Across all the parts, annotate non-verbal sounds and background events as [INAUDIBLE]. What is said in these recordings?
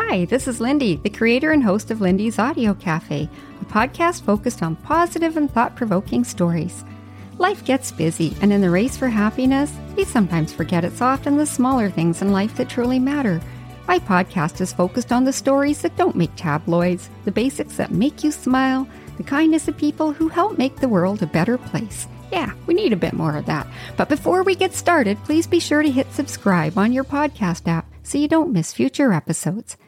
Hi, this is Lindy, the creator and host of Lindy's Audio Cafe, a podcast focused on positive and thought provoking stories. Life gets busy, and in the race for happiness, we sometimes forget it's often the smaller things in life that truly matter. My podcast is focused on the stories that don't make tabloids, the basics that make you smile, the kindness of people who help make the world a better place. Yeah, we need a bit more of that. But before we get started, please be sure to hit subscribe on your podcast app so you don't miss future episodes.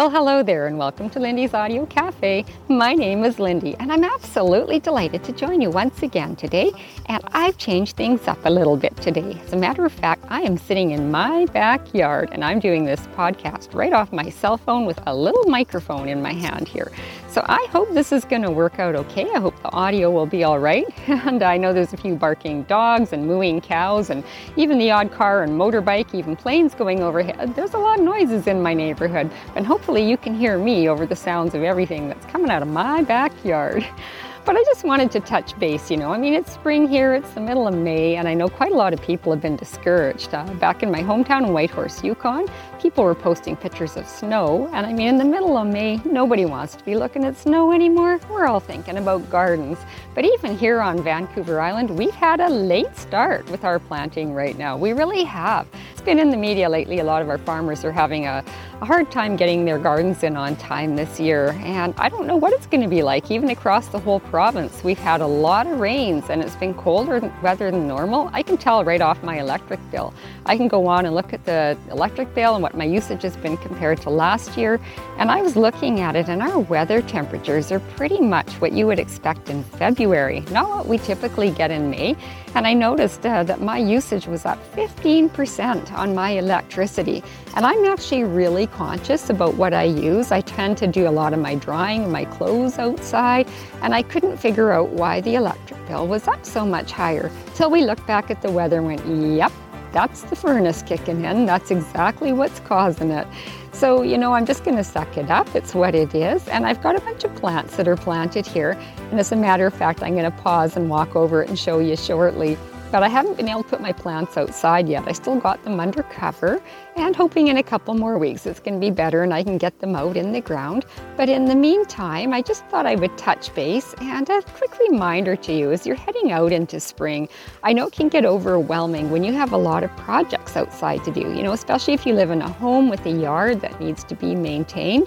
Well, hello there, and welcome to Lindy's Audio Cafe. My name is Lindy, and I'm absolutely delighted to join you once again today. And I've changed things up a little bit today. As a matter of fact, I am sitting in my backyard and I'm doing this podcast right off my cell phone with a little microphone in my hand here. So I hope this is going to work out okay. I hope the audio will be all right. [LAUGHS] And I know there's a few barking dogs and mooing cows and even the odd car and motorbike, even planes going overhead. There's a lot of noises in my neighborhood. And hopefully you can hear me over the sounds of everything that's coming out of my backyard. [LAUGHS] But I just wanted to touch base, you know. I mean, it's spring here, it's the middle of May, and I know quite a lot of people have been discouraged. Uh, back in my hometown in Whitehorse, Yukon, people were posting pictures of snow, and I mean, in the middle of May, nobody wants to be looking at snow anymore. We're all thinking about gardens. But even here on Vancouver Island, we've had a late start with our planting right now. We really have. It's been in the media lately. A lot of our farmers are having a, a hard time getting their gardens in on time this year, and I don't know what it's going to be like, even across the whole province. We've had a lot of rains and it's been colder weather than normal. I can tell right off my electric bill. I can go on and look at the electric bill and what my usage has been compared to last year. And I was looking at it, and our weather temperatures are pretty much what you would expect in February, not what we typically get in May. And I noticed uh, that my usage was up 15% on my electricity. And I'm actually really conscious about what I use. I tend to do a lot of my drying my clothes outside, and I couldn't figure out why the electric bill was up so much higher. Till we looked back at the weather and went, yep, that's the furnace kicking in. That's exactly what's causing it. So, you know, I'm just going to suck it up. It's what it is. And I've got a bunch of plants that are planted here. And as a matter of fact, I'm going to pause and walk over it and show you shortly. But I haven't been able to put my plants outside yet. I still got them under cover and hoping in a couple more weeks it's going to be better and I can get them out in the ground. But in the meantime, I just thought I would touch base and a quick reminder to you as you're heading out into spring. I know it can get overwhelming when you have a lot of projects outside to do, you know, especially if you live in a home with a yard that needs to be maintained.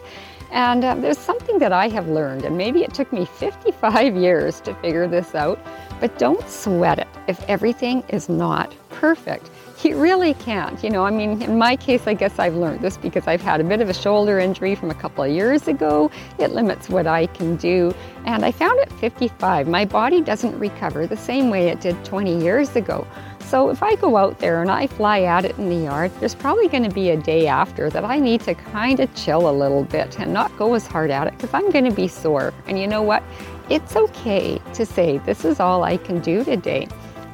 And uh, there's something that I have learned, and maybe it took me 55 [LAUGHS] years to figure this out, but don't sweat it if everything is not perfect. You really can't. You know, I mean, in my case, I guess I've learned this because I've had a bit of a shoulder injury from a couple of years ago. It limits what I can do. And I found at 55, my body doesn't recover the same way it did 20 years ago. So if I go out there and I fly at it in the yard, there's probably going to be a day after that I need to kind of chill a little bit and not go as hard at it because I'm going to be sore. And you know what? It's okay to say, this is all I can do today.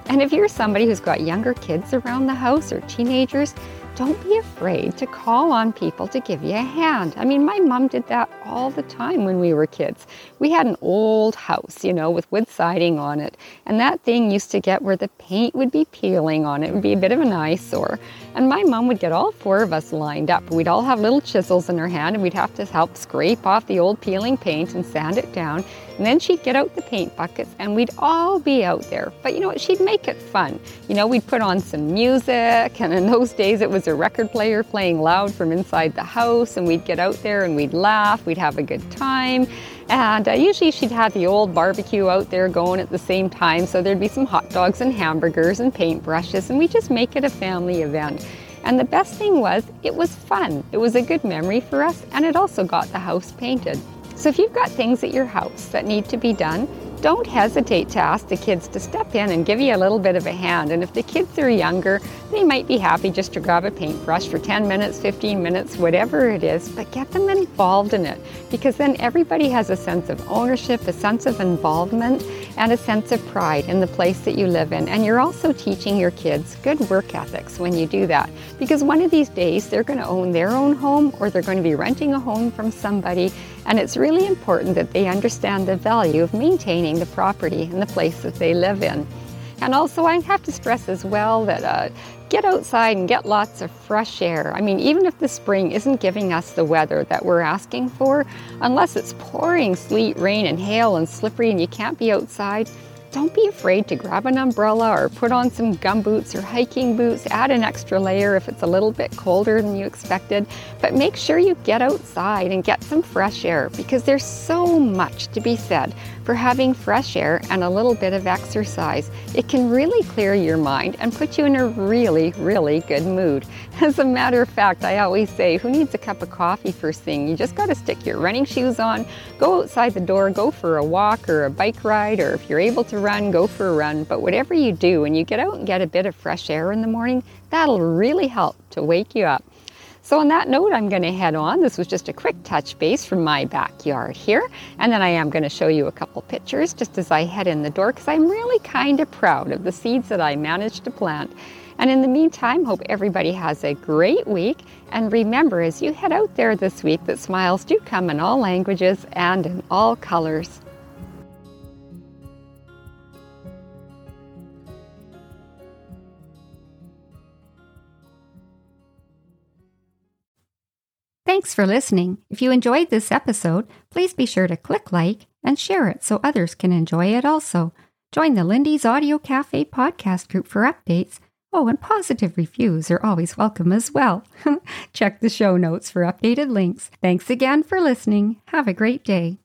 And if you're somebody who's got younger kids around the house or teenagers, don't be afraid to call on people to give you a hand. I mean, my mom did that all the time when we were kids. We had an old house, you know, with wood siding on it, and that thing used to get where the paint would be peeling on it. It would be a bit of an eyesore. And my mom would get all four of us lined up. We'd all have little chisels in her hand, and we'd have to help scrape off the old peeling paint and sand it down. And then she'd get out the paint buckets and we'd all be out there. But you know what? She'd make it fun. You know, we'd put on some music, and in those days it was a record player playing loud from inside the house, and we'd get out there and we'd laugh, we'd have a good time. And uh, usually she'd have the old barbecue out there going at the same time, so there'd be some hot dogs and hamburgers and paintbrushes, and we just make it a family event. And the best thing was, it was fun. It was a good memory for us, and it also got the house painted. So if you've got things at your house that need to be done, don't hesitate to ask the kids to step in and give you a little bit of a hand. And if the kids are younger, they might be happy just to grab a paintbrush for 10 minutes, 15 minutes, whatever it is, but get them involved in it because then everybody has a sense of ownership, a sense of involvement, and a sense of pride in the place that you live in. And you're also teaching your kids good work ethics when you do that because one of these days they're going to own their own home or they're going to be renting a home from somebody And it's really important that they understand the value of maintaining the property and the place that they live in. And also, I have to stress as well that uh, get outside and get lots of fresh air. I mean, even if the spring isn't giving us the weather that we're asking for, unless it's pouring sleet, rain, and hail and slippery and you can't be outside, don't be afraid to grab an umbrella or put on some gum boots or hiking boots. Add an extra layer if it's a little bit colder than you expected. But make sure you get outside and get some fresh air because there's so much to be said for having fresh air and a little bit of exercise. It can really clear your mind and put you in a really, really good mood. [LAUGHS] As a matter of fact, I always say, who needs a cup of coffee first thing? You just got to stick your running shoes on, go outside the door, go for a walk or a bike ride, or if you're able to run, go for a run. But whatever you do, when you get out and get a bit of fresh air in the morning, that'll really help to wake you up. So, on that note, I'm going to head on. This was just a quick touch base from my backyard here. And then I am going to show you a couple pictures just as I head in the door because I'm really kind of proud of the seeds that I managed to plant. And in the meantime, hope everybody has a great week. And remember, as you head out there this week, that smiles do come in all languages and in all colors. Thanks for listening. If you enjoyed this episode, please be sure to click like and share it so others can enjoy it also. Join the Lindy's Audio Cafe podcast group for updates. Oh, and positive reviews are always welcome as well. [LAUGHS] Check the show notes for updated links. Thanks again for listening. Have a great day.